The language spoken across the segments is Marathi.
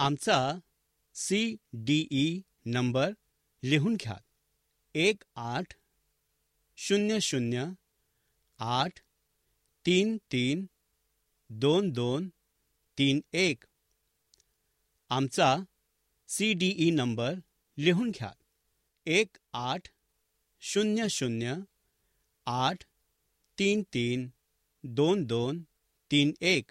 आमचा सी डी ई नंबर लिहून घ्या. एक आठ शून्य शून्य आठ तीन तीन दोन दोन तीन एक. आमचा सी डी ई नंबर लिहून घ्या. एक आठ शून्य शून्य आठ तीन तीन दोन दोन तीन एक.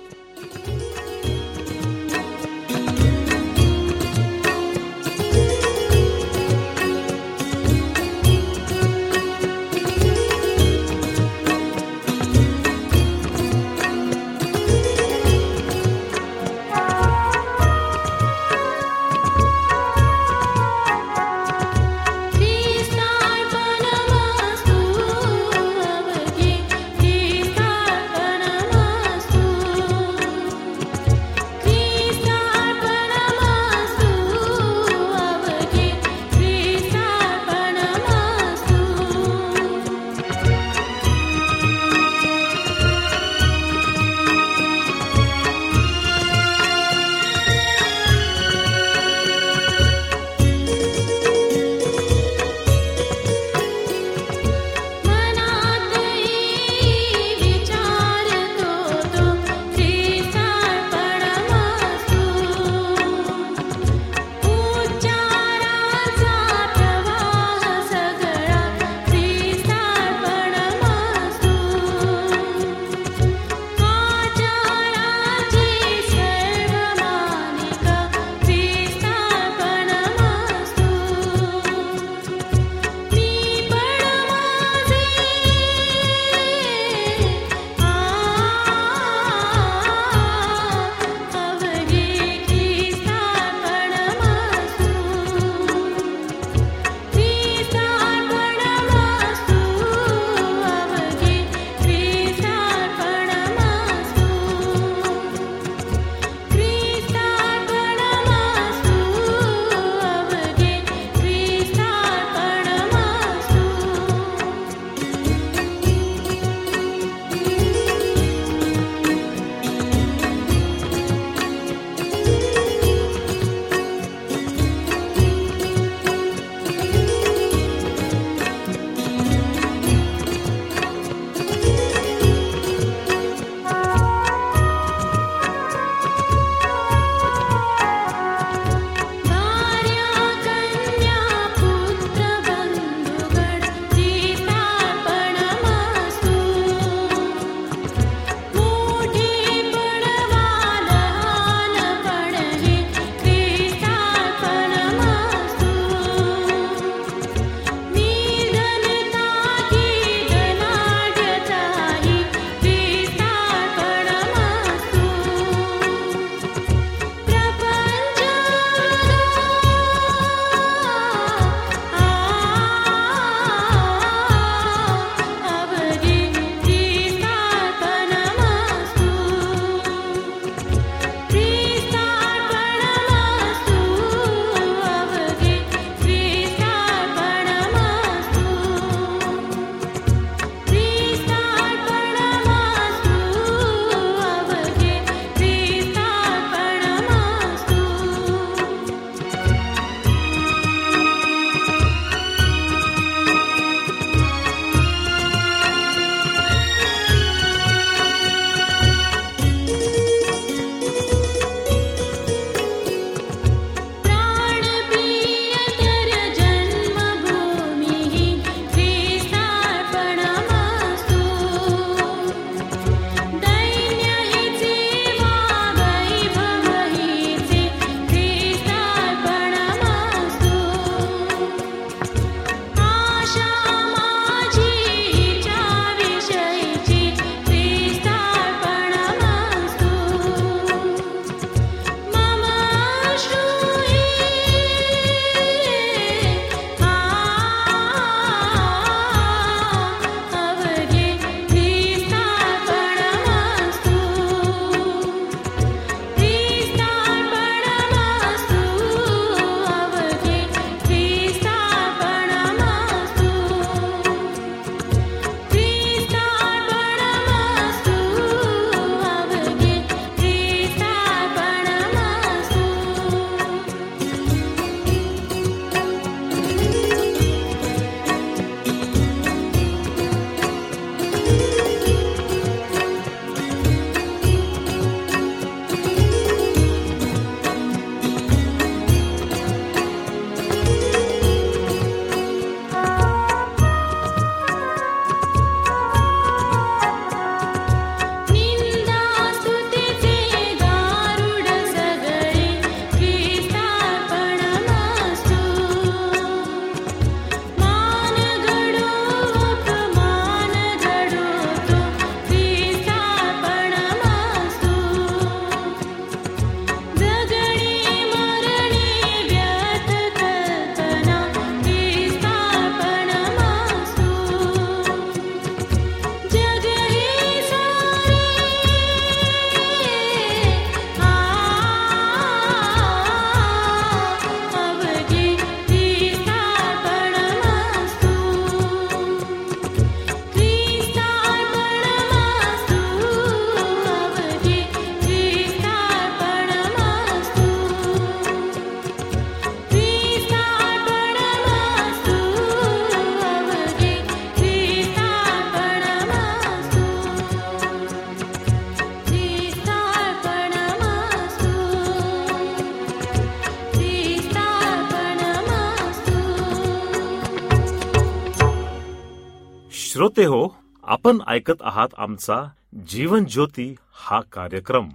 श्रोते हो आपण ऐकत आहात आमचा जीवन ज्योती हा कार्यक्रम.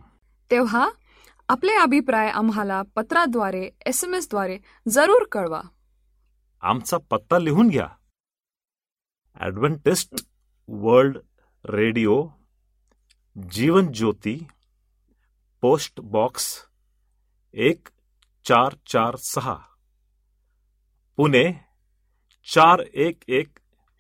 तेव्हा आपले अभिप्राय आम्हाला पत्राद्वारे एस एम एसद्वारे जरूर कळवा. आमचा पत्ता लिहून घ्या. Adventist World Radio Jeevan Jyoti post box एक चार चार सहा. पुणे चार एक एक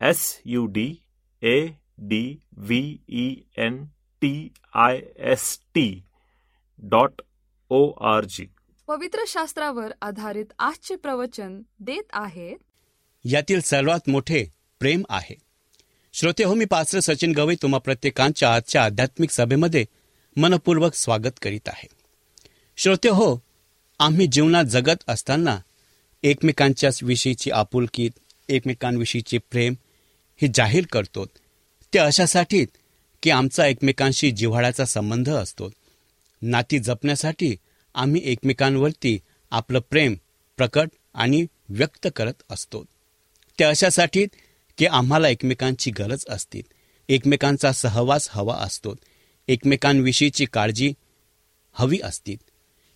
S U D A D V E N T I S T dot O R G पवित्र शास्त्रावर आधारित आजचे प्रवचन देत आहेत. यातील सर्वात मोठे प्रेम आहे. श्रोते हो मी पास्टर सचिन गवई तुम्हा प्रत्येकांच्या आजच्या आध्यात्मिक सभेमध्ये मनपूर्वक स्वागत करीत आहे. श्रोते हो आम्ही जीवनात जगत असताना एकमेकांच्या विषयीची आपुलकी एकमेकांविषयीचे प्रेम हे जाहीर करतो. ते अशासाठी की आमचा एकमेकांशी जिव्हाळ्याचा संबंध असतो. नाती जपण्यासाठी आम्ही एकमेकांवरती आपलं प्रेम प्रकट आणि व्यक्त करत असतो. ते अशासाठी की आम्हाला एकमेकांची गरज असते. एकमेकांचा सहवास हवा असतो. एकमेकांविषयीची काळजी हवी असते.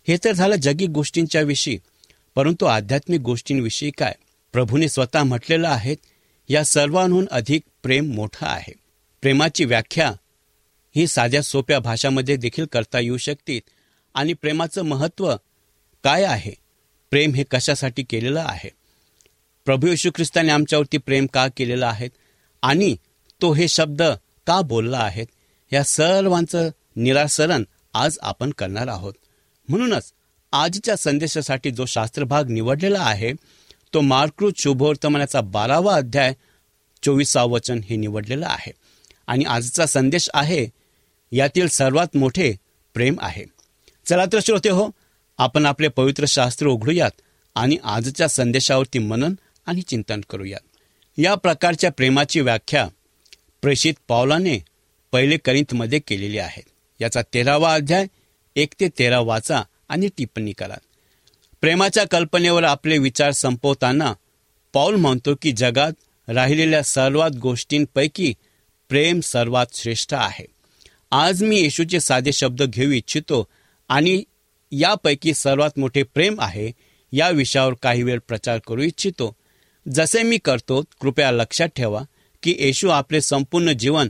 हे तर झालं जगी गोष्टींच्या विषयी परंतु आध्यात्मिक गोष्टींविषयी काय? प्रभूने स्वतः म्हटलेलं आहे या सर्वांहून अधिक प्रेम मोठं आहे. प्रेमाची व्याख्या ही साध्या सोप्या भाषामध्ये देखील करता येऊ शकते आणि प्रेमाचं महत्त्व काय आहे? प्रेम हे कशासाठी केलेलं आहे? प्रभू येशू ख्रिस्ताने आमच्यावरती प्रेम का केलेलं आहे आणि तो हे शब्द का बोलला आहेत या सर्वांचं निरासरण आज आपण करणार आहोत. म्हणूनच आजच्या संदेशासाठी जो शास्त्रभाग निवडलेला आहे तो मार्कृत शुभवर्तमानाचा बारावा अध्याय चोवीसा वचन हे निवडलेलं आहे. आणि आजचा संदेश आहे यातील सर्वात मोठे प्रेम आहे. चला तर श्रोते हो आपण आपले पवित्र शास्त्र उघडूयात आणि आजच्या संदेशावरती मनन आणि चिंतन करूयात. या प्रकारच्या प्रेमाची व्याख्या प्रेषित पावलाने पहिले करिंतमध्ये केलेली आहे. याचा तेरावा अध्याय एक ते तेरा वाचा आणि टिप्पणी करा. प्रेमाच्या कल्पनेवर आपले विचार संपवताना पाऊल म्हणतो की जगात राहिलेल्या सर्वात गोष्टींपैकी प्रेम सर्वात श्रेष्ठ आहे. आज मी येशूचे साधे शब्द घेऊ इच्छितो आणि यापैकी सर्वात मोठे प्रेम आहे या विषयावर काही वेळ प्रचार करू इच्छितो. जसे मी करतो कृपया लक्षात ठेवा की येशू आपले संपूर्ण जीवन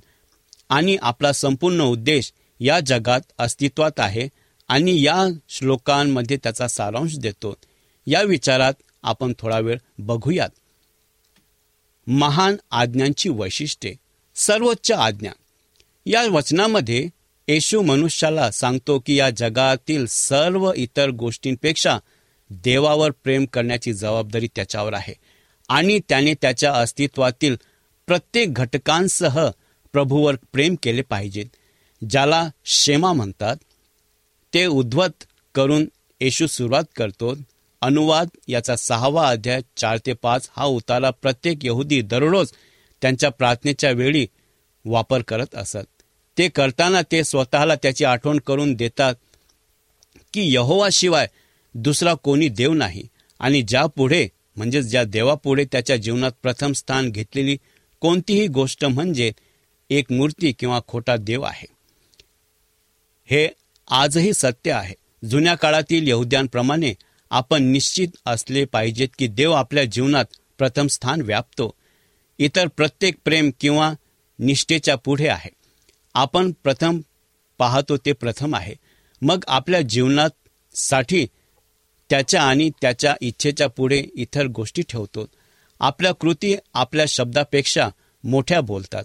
आणि आपला संपूर्ण उद्देश या जगात अस्तित्वात आहे. आणि या श्लोकांमध्ये त्याचा सारांश देतो. या विचारात आपण थोडा वेळ बघूयात. महान आज्ञांची वैशिष्ट्ये. सर्वोच्च आज्ञा. या वचनामध्ये येशू मनुष्याला सांगतो की या जगातील सर्व इतर गोष्टींपेक्षा देवावर प्रेम करण्याची जबाबदारी त्याच्यावर आहे. आणि त्याने त्याच्या अस्तित्वातील प्रत्येक घटकांसह प्रभूवर प्रेम केले पाहिजेत ज्याला शेमा म्हणतात. ते उद्धवत करून येशू सुरुवात करतो. अनुवाद याचा सहावा अध्याय चार ते पाच हा उतारा प्रत्येक यहुदी दररोज त्यांच्या प्रार्थनेच्या वेळी वापर करत असत. ते करताना ते स्वतःला त्याची आठवण करून देतात की यहोवाशिवाय दुसरा कोणी देव नाही आणि ज्या पुढे म्हणजेच ज्या देवापुढे त्याच्या जीवनात प्रथम स्थान घेतलेली कोणतीही गोष्ट म्हणजे एक मूर्ती किंवा खोटा देव आहे. हे आजही सत्य आहे. जुन्या काळातील यहुद्यांप्रमाणे आपण निश्चित असले पाहिजेत की देव आपल्या जीवनात प्रथम स्थान व्यापतो. इतर प्रत्येक प्रेम किंवा निष्ठेच्या पुढे आहे. आपण प्रथम पाहतो ते प्रथम आहे. मग आपल्या जीवनात साठी त्याच्या आणि त्याच्या इच्छेच्या पुढे इतर गोष्टी ठेवतो. आपल्या कृती आपल्या शब्दापेक्षा मोठ्या बोलतात.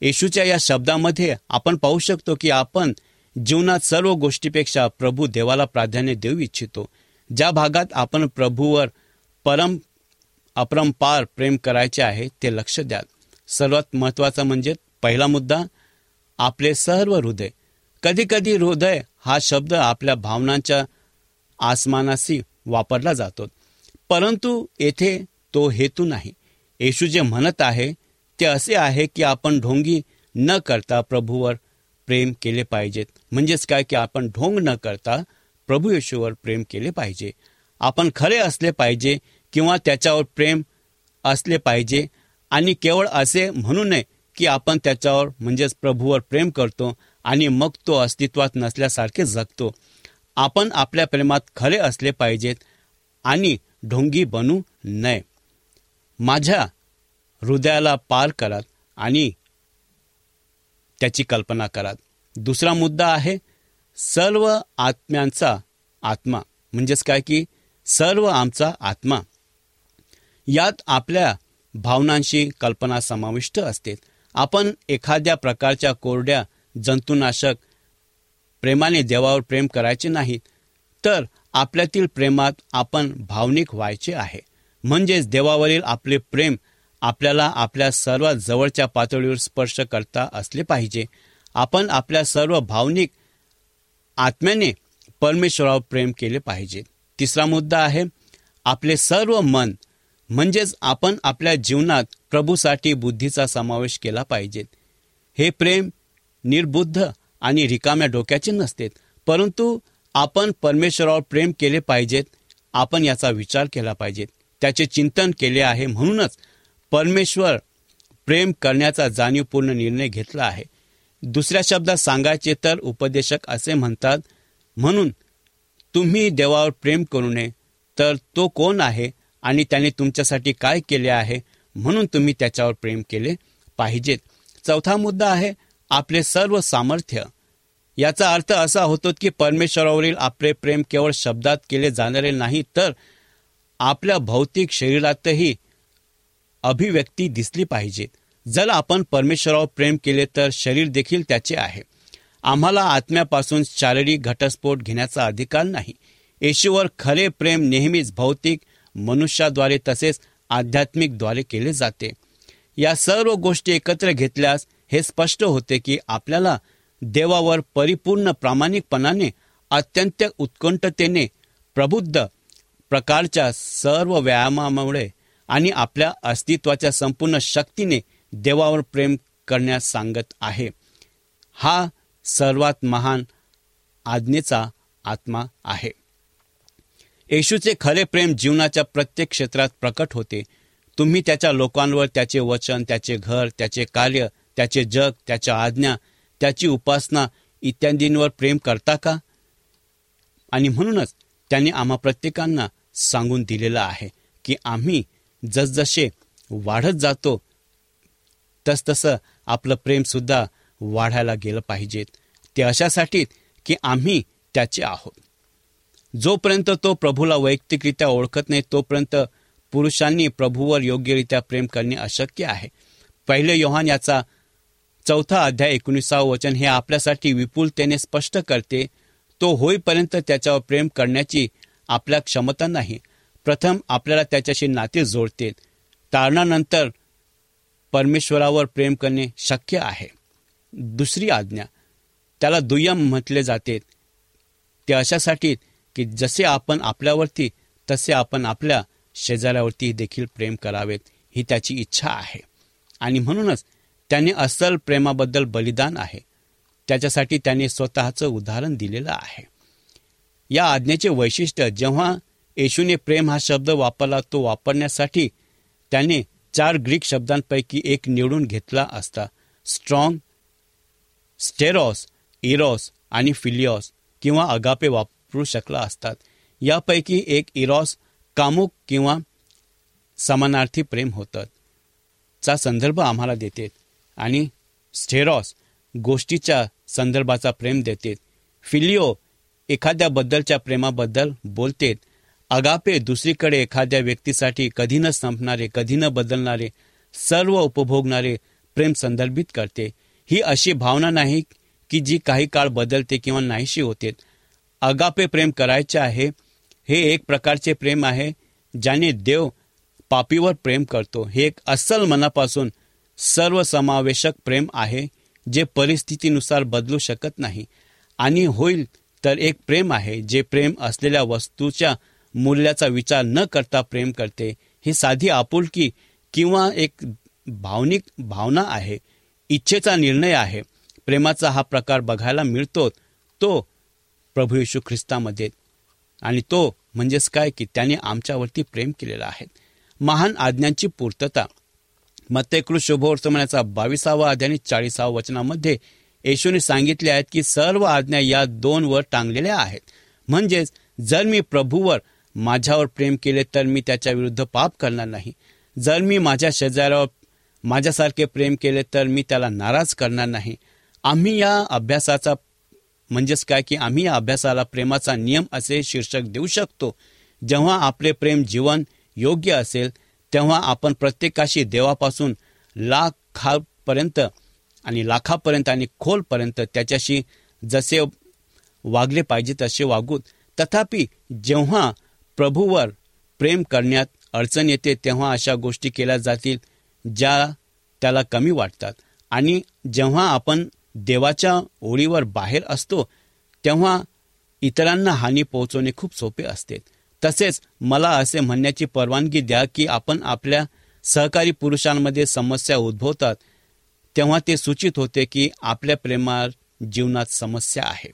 येशूच्या या शब्दामध्ये आपण पाहू शकतो की आपण जीवनात सर्व गोष्टीपेक्षा प्रभू देवाला प्राधान्य देऊ इच्छितो. ज्या भागात आपण प्रभूवर परम अपरंपार प्रेम करायचे आहे ते लक्ष द्या सर्वात महत्त्वाचा म्हणजे पहिला मुद्दा आपले सर्व हृदय. कधीकधी हृदय हा शब्द आपल्या भावनांच्या आसमानाशी वापरला जातो. परंतु येथे तो हेतू नाही. येशू जे म्हणत आहे ते असे आहे की आपण ढोंगी न करता प्रभूवर प्रेम केले पाहिजेत. म्हणजेच काय की आपण ढोंग न करता प्रभू येशूवर प्रेम केले पाहिजे. आपण खरे असले पाहिजे किंवा त्याच्यावर प्रेम असले पाहिजे आणि केवळ असे म्हणू नये की आपण त्याच्यावर म्हणजेच प्रभूवर प्रेम करतो आणि मग तो अस्तित्वात नसल्यासारखे जगतो. आपण आपल्या प्रेमात खरे असले पाहिजेत आणि ढोंगी बनू नये. माझ्या हृदयाला पार करात आणि त्याची कल्पना करात दुसरा मुद्दा आहे सर्व आत्म्यांचा आत्मा. म्हणजेच काय की सर्व आमचा आत्मा. यात आपल्या भावनांशी कल्पना समाविष्ट असते. आपण एखाद्या प्रकारच्या कोरड्या जंतुनाशक प्रेमाने देवावर प्रेम करायचे नाही तर आपल्यातील प्रेमात आपण भावनिक व्हायचे आहे. म्हणजेच देवावरील आपले प्रेम आपल्याला आपल्या सर्वात जवळच्या पातळीवर स्पर्श करता असले पाहिजे. आपण आपल्या सर्व भावनिक आत्म्याने परमेश्वरावर प्रेम केले पाहिजे. तिसरा मुद्दा आहे आपले सर्व मन म्हणजेच आपण आपल्या जीवनात प्रभूसाठी बुद्धीचा समावेश केला पाहिजे. हे प्रेम निर्बुद्ध आणि रिकाम्या डोक्याचे नसते परंतु आपण परमेश्वरावर प्रेम केले पाहिजेत आपण याचा विचार केला पाहिजे. त्याचे चिंतन केले आहे म्हणूनच परमेश्वर प्रेम करण्याचा जाणीवपूर्ण निर्णय घेतला आहे. दुसऱ्या शब्दात सांगायचे तर उपदेशक असे म्हणतात म्हणून तुम्ही देवावर प्रेम करू नये तर तो कोण आहे आणि त्याने तुमच्यासाठी काय केले आहे? म्हणून तुम्ही त्याच्यावर प्रेम केले पाहिजेत. चौथा मुद्दा आहे आपले सर्व सामर्थ्य. याचा अर्थ असा होतो की परमेश्वरावरील आपले प्रेम केवळ शब्दात केले जाणारे नाही तर आपल्या भौतिक शरीरातही अभिव्यक्ती दिसली पाहिजे. जर आपण परमेश्वरावर प्रेम केले तर शरीर देखील त्याचे आहे. आम्हाला आत्म्यापासून शारीरिक घटस्फोट घेण्याचा अधिकार नाही. येशूवर खरे प्रेम नेहमीच भौतिक मनुष्याद्वारे तसेच आध्यात्मिकद्वारे केले जाते. या सर्व गोष्टी एकत्र घेतल्यास हे स्पष्ट होते की आपल्याला देवावर परिपूर्ण प्रामाणिकपणाने अत्यंत उत्कंठतेने प्रबुद्ध प्रकारच्या सर्व व्यायामामुळे आणि आपल्या अस्तित्वाच्या संपूर्ण शक्तीने देवावर प्रेम करण्यास सांगत आहे. हा सर्वात महान आज्ञेचा आत्मा आहे. येशूचे खरे प्रेम जीवनाच्या प्रत्येक क्षेत्रात प्रकट होते. तुम्ही त्याच्या लोकांवर त्याचे वचन त्याचे घर त्याचे कार्य त्याचे जग त्याच्या आज्ञा त्याची उपासना इत्यादींवर प्रेम करता का? आणि म्हणूनच त्यांनी आम्हा प्रत्येकांना सांगून दिलेलं आहे की आम्ही जसजसे वाढत जातो तसतसं आपलं प्रेमसुद्धा वाढायला गेलं पाहिजेत. ते अशासाठी की आम्ही त्याचे आहोत. जोपर्यंत तो प्रभूला वैयक्तिकरित्या ओळखत नाही तोपर्यंत पुरुषांनी प्रभूवर योग्यरित्या प्रेम करणे अशक्य आहे. पहिले योहान याचा चौथा अध्याय एकोणीसावं वचन हे आपल्यासाठी विपुलतेने स्पष्ट करते तो होईपर्यंत त्याच्यावर प्रेम करण्याची आपल्या क्षमता नाही. प्रथम आपल्याला त्याच्याशी नाते जोडते तारणानंतर परमेश्वरावर प्रेम करणे शक्य आहे. दुसरी आज्ञा त्याला दुय्यम म्हटले जाते. ते अशासाठी की जसे आपण आपल्यावरती तसे आपण आपल्या शेजाऱ्यावरती देखील प्रेम करावेत ही त्याची इच्छा आहे. आणि म्हणूनच त्याने असल प्रेमाबद्दल बलिदान आहे. त्याच्यासाठी त्याने स्वतःचं उदाहरण दिलेलं आहे. या आज्ञेचे वैशिष्ट्य जेव्हा येशूने प्रेम हा शब्द वापरला तो वापरण्यासाठी त्याने चार ग्रीक शब्दांपैकी एक निवडून घेतला असता. स्ट्रॉंग स्टेरॉस इरॉस आणि फिलिओस किंवा अगापे वापरू शकला असतात. यापैकी एक इरॉस कामुक किंवा समानार्थी प्रेम होतं. चा संदर्भ आम्हाला देते आणि स्टेरॉस गोष्टीच्या संदर्भाचा प्रेम देते फिलिओ एखाद्याबद्दलच्या प्रेमाबद्दल बोलतेत अगापे दुसरीकडे एखाद्या व्यक्तीसाठी कधी न संपणारे कधी न बदलणारे सर्व उपभोगणारे प्रेम संदर्भित करते. ही अशी भावना नाही की जी काही काळ बदलते किंवा नाहीशी होते. अगापे प्रेम करायचे आहे हे एक प्रकारचे प्रेम आहे ज्याने देव पापीवर प्रेम करतो. हे एक अस्सल मनापासून सर्वसमावेशक प्रेम आहे जे परिस्थितीनुसार बदलू शकत नाही. आणि होईल तर एक प्रेम आहे जे प्रेम असलेल्या वस्तूच्या मूल्याचा विचार न करता प्रेम करते ही साधी आपुलकी किंवा एक भावनिक भावना आहे इच्छेचा निर्णय आहे. प्रेमाचा हा प्रकार बघायला मिळतो तो प्रभू येशू ख्रिस्तामध्ये. आणि तो म्हणजेच काय की त्याने आमच्यावरती प्रेम केलेलं आहे. महान आज्ञांची पूर्तता. मत्तेकृत शुभवर्तमानाचा बावीसावा आणि चाळीसावा वचनामध्ये येशूने सांगितले आहेत की सर्व आज्ञा या दोनवर टांगलेल्या आहेत. म्हणजेच जर मी प्रभूवर माझ्यावर प्रेम केले तर मी त्याच्या विरुद्ध पाप करणार नाही. जर मी माझ्या शेजाऱ्यावर माझ्यासारखे प्रेम केले तर मी त्याला नाराज करणार नाही. आम्ही या अभ्यासाचा म्हणजेच काय की आम्ही या अभ्यासाला प्रेमाचा नियम असे शीर्षक देऊ शकतो. जेव्हा आपले प्रेम जीवन योग्य असेल तेव्हा आपण प्रत्येकाशी देवापासून लाखापर्यंत आणि लाखापर्यंत आणि खोलपर्यंत त्याच्याशी जसे वागले पाहिजे तसे वागूत तथापि जेव्हा प्रभूवर प्रेम करण्यात अडचण येते तेव्हा अशा गोष्टी केल्या जातील ज्या त्याला कमी वाटतात. आणि जेव्हा आपण देवाच्या ओळीवर बाहेर असतो तेव्हा इतरांना हानी पोहोचवणे खूप सोपे असते. तसेच मला असे म्हणण्याची परवानगी द्या की आपण आपल्या सहकारी पुरुषांमध्ये समस्या उद्भवतात तेव्हा ते सूचित होते की आपल्या प्रेमा जीवनात समस्या आहे.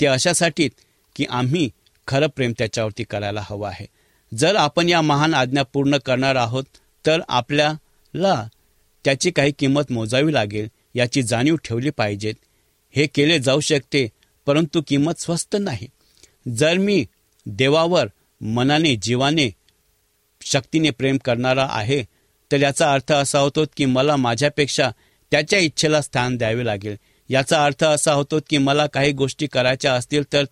ते अशासाठी की आम्ही खरं प्रेम त्याच्यावरती करायला हवं आहे. जर आपण या महान आज्ञा पूर्ण करणार आहोत तर आपल्याला त्याची काही किंमत मोजावी लागेल याची जाणीव ठेवली पाहिजेत. हे केले जाऊ शकते परंतु किंमत स्वस्त नाही. जर मी देवावर मनाने जीवाने शक्तीने प्रेम करणारा आहे तर याचा अर्थ असा होतो की मला माझ्यापेक्षा त्याच्या इच्छेला स्थान द्यावे लागेल. याचा अर्थ असा होतो की मला काही गोष्टी करायच्या असतील तर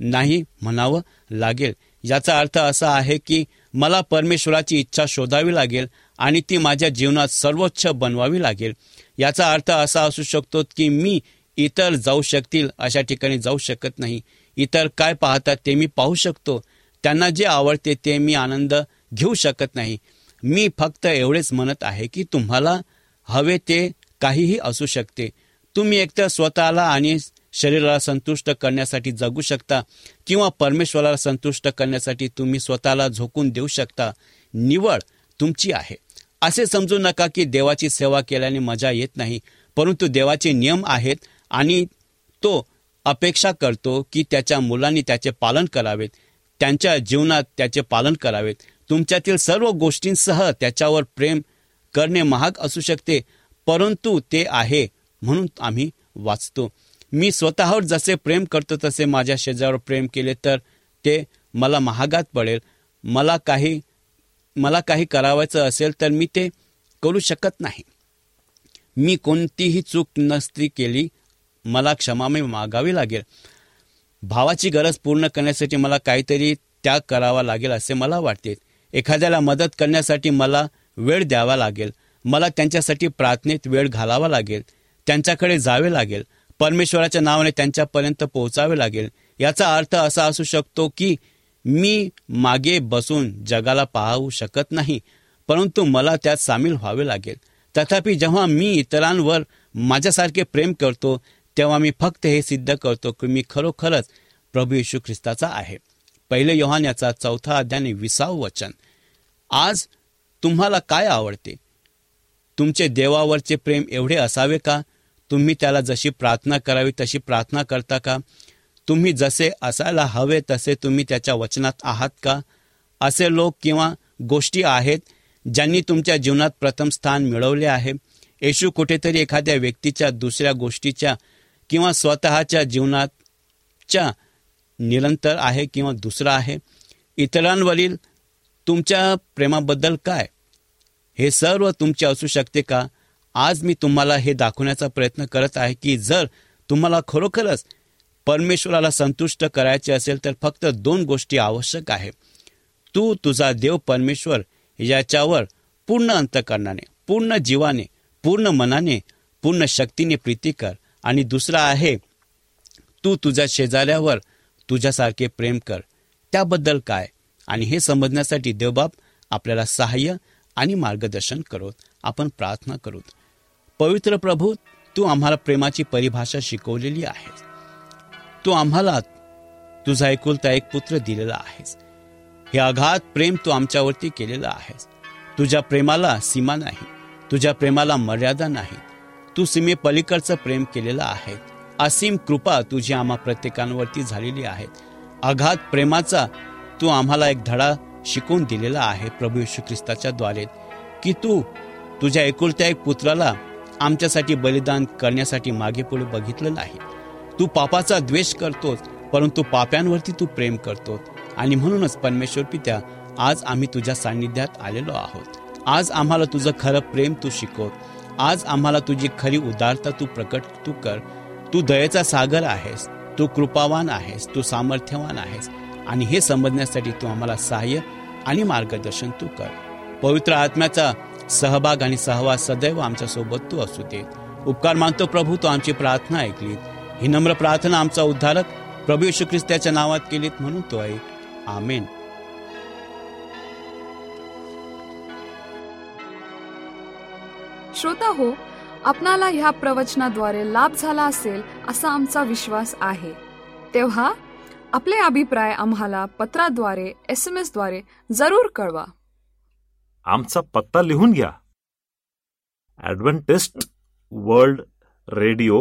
नाही म्हणावं लागेल. याचा अर्थ असा आहे की मला परमेश्वराची इच्छा शोधावी लागेल आणि ती माझ्या जीवनात सर्वोच्च बनवावी लागेल. याचा अर्थ असा असू शकतो की मी इतर जाऊ शकतील अशा ठिकाणी जाऊ शकत नाही. इतर काय पाहतात ते मी पाहू शकतो. त्यांना जे आवडते ते मी आनंद घेऊ शकत नाही. मी फक्त एवढेच म्हणत आहे की तुम्हाला हवे ते काहीही असू शकते. तुम्ही एकतर स्वतःला आणि शरीराला संतुष्ट करण्यासाठी जगू शकता किंवा परमेश्वराला संतुष्ट करण्यासाठी तुम्ही स्वतःला झोकून देऊ शकता. निवड तुमची आहे. असे समजू नका की देवाची सेवा केल्याने मजा येत नाही परंतु देवाचे नियम आहेत आणि तो अपेक्षा करतो की त्याच्या मुलांनी त्याचे पालन करावेत त्यांच्या जीवनात त्याचे पालन करावेत. तुमच्यातील सर्व गोष्टींसह त्याच्यावर प्रेम करणे महाग असू शकते परंतु ते आहे म्हणून आम्ही वाचतो. मी स्वतःवर जसे प्रेम करतो तसे माझ्या शेजावर प्रेम केले तर ते मला महागात पडेल. मला काही मला काही करावायचं असेल तर मी ते करू शकत नाही. मी कोणतीही चूक नसती केली मला क्षमामे मागावी लागेल. भावाची गरज पूर्ण करण्यासाठी मला काहीतरी त्याग करावा लागेल असे मला वाटते. एखाद्याला मदत करण्यासाठी मला वेळ द्यावा लागेल. मला त्यांच्यासाठी प्रार्थनेत वेळ घालावा लागेल. त्यांच्याकडे जावे लागेल. परमेश्वराच्या नावाने त्यांच्यापर्यंत पोहोचावे लागेल. याचा अर्थ असा असू शकतो की मी मागे बसून जगाला पाहू शकत नाही परंतु मला त्यात सामील व्हावे लागेल. तथापि जेव्हा मी इतरांवर माझ्यासारखे प्रेम करतो तेव्हा मी फक्त हे सिद्ध करतो की मी खरोखरच प्रभू येशू ख्रिस्ताचा आहे. पहिले योहान याचा चौथा अध्याय विसाव वचन. आज तुम्हाला काय आवडते? तुमचे देवावरचे प्रेम एवढे असावे का? तुम्ही त्याला जशी प्रार्थना करावी तशी प्रार्थना करता का? तुम्ही जसे असायला हवे तसे तुम्ही त्याच्या वचनात आहात का? असे लोक किंवा गोष्टी आहेत ज्यांनी तुमच्या जीवनात प्रथम स्थान मिळवले आहे. येशू कुठेतरी एखाद्या व्यक्तीच्या दुसऱ्या गोष्टीच्या किंवा स्वतःच्या जीवनाच्या निरंतर आहे किंवा दुसरा आहे? इतरांवरील तुमच्या प्रेमाबद्दल काय? हे सर्व तुमचे असू शकते का? आज मी तुम्हाला हे दाखवण्याचा प्रयत्न करत आहे की जर तुम्हाला खरोखरच परमेश्वराला संतुष्ट करायचे असेल तर फक्त दोन गोष्टी आवश्यक आहे. तू तुझा देव परमेश्वर याच्यावर पूर्ण अंतकरणाने पूर्ण जीवाने पूर्ण मनाने पूर्ण शक्तीने प्रीती कर. आणि दुसरा आहे तू तुझ्या शेजाऱ्यावर तुझ्यासारखे प्रेम कर. त्याबद्दल काय? आणि हे समजण्यासाठी देवबाप आपल्याला सहाय्य आणि मार्गदर्शन करोत. आपण प्रार्थना करूत. पवित्र प्रभू तू आम्हाला प्रेमाची परिभाषा शिकवलेली आहेस. तू आम्हाला तुझा एकुलता एक पुत्र दिलेला आहेस. हे आघात प्रेम तू आमच्यावरती केलेलं आहेस. तुझ्या प्रेमाला सीमा नाही तुझ्या प्रेमाला मर्यादा नाही. तू सीमे पलीकडचं प्रेम केलेलं आहे. असीम कृपा तुझी आम्हा प्रत्येकांवरती झालेली आहे. आघात प्रेमाचा तू आम्हाला एक धडा शिकवून दिलेला आहे प्रभू यशू ख्रिस्ताच्या द्वारे की तू तुझ्या एकुलत्या एक पुत्राला आमच्यासाठी बलिदान करण्यासाठी मागे पुढे बघितलं नाही. तू पापाचा द्वेष करतोस परंतु पाप्यांवरती तू प्रेम करतो आणि म्हणूनच परमेश्वर पित्या आज आम्ही तुझ्या सान्निध्यात आलेलो आहोत. आज आम्हाला तुझं खरं प्रेम तू शिकवत. आज आम्हाला तुझी खरी उदारता तू प्रकट तू कर. तू दयेचा सागर आहेस. तू कृपावान आहेस. तू सामर्थ्यवान आहेस. आणि हे समजण्यासाठी तू आम्हाला सहाय्य आणि मार्गदर्शन तू कर. पवित्र आत्म्याचा सहभाग आणि सहवास सदैव आमच्यासोबत तू असू दे. उपकार मानतो प्रभू तू आमची प्रार्थना ऐकलीत. ही नम्र प्रार्थना आमचा उद्धारक प्रभू यशू ख्रिस्ताच्या नावात केलीत म्हणून तो ऐक आमेन. श्रोता हो आपणाला ह्या प्रवचनाद्वारे लाभ झाला असेल असा आमचा विश्वास आहे. तेव्हा आपले अभिप्राय आम्हाला पत्राद्वारे एस एम एसद्वारे जरूर कळवा. आमचा पत्ता लिहून घ्या Adventist World Radio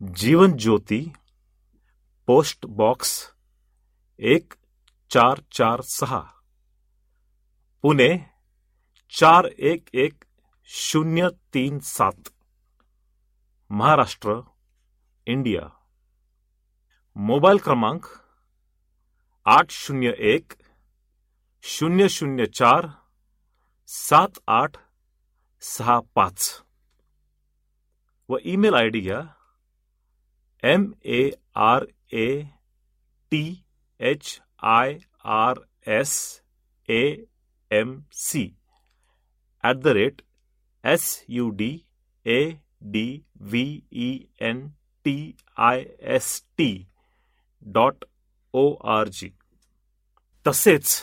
Jeevan Jyoti, post box एक चार चार सहा, पुणे चार एक एक शून्य तीन सात, महाराष्ट्र, इंडिया। मोबाईल क्रमांक आठ शून्य एक शून्य शून्य चार सात आठ सहा पाच। व ईमेल आय डी घ्या M A R A T H I R S A M C at the rate S U D A D V E N T I S T dot O R G. तसेच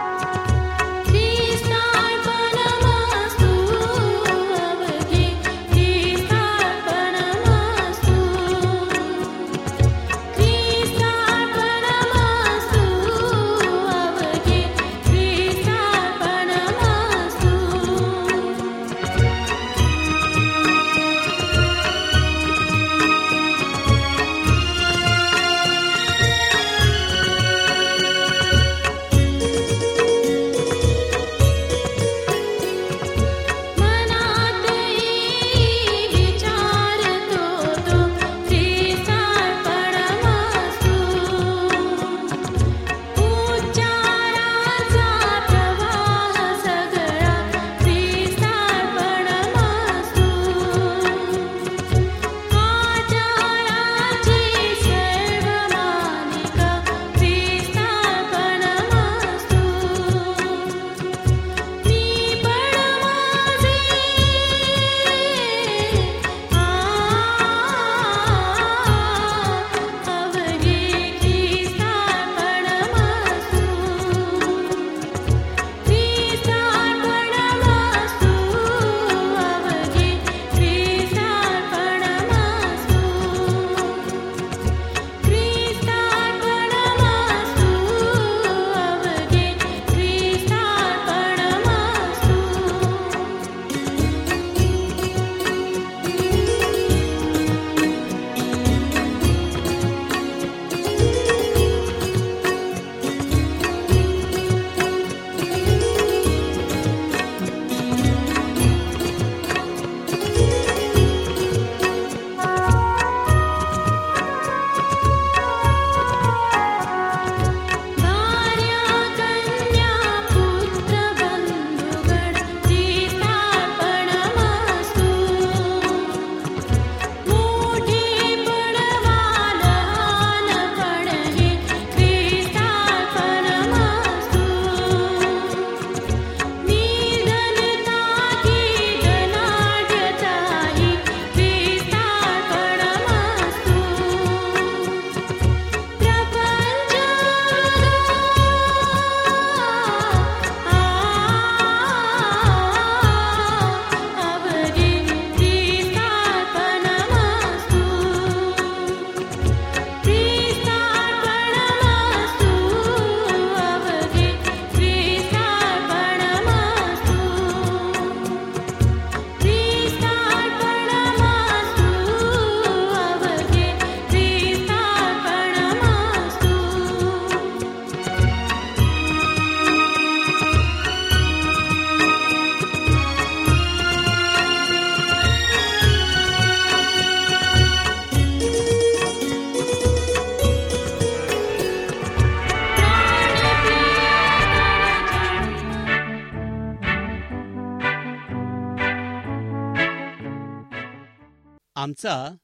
आमचा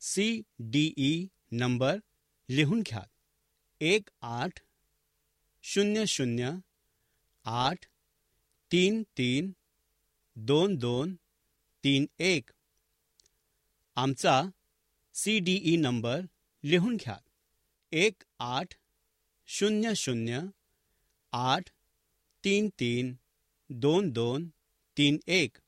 सी डी ई नंबर लिहून घ्या. एक आठ शून्य शून्य आठ तीन तीन दोन दोन तीन एक. आमचा सी डी ई नंबर लिहून घ्या. एक आठ शून्य शून्य आठ तीन तीन दोन दोन तीन एक.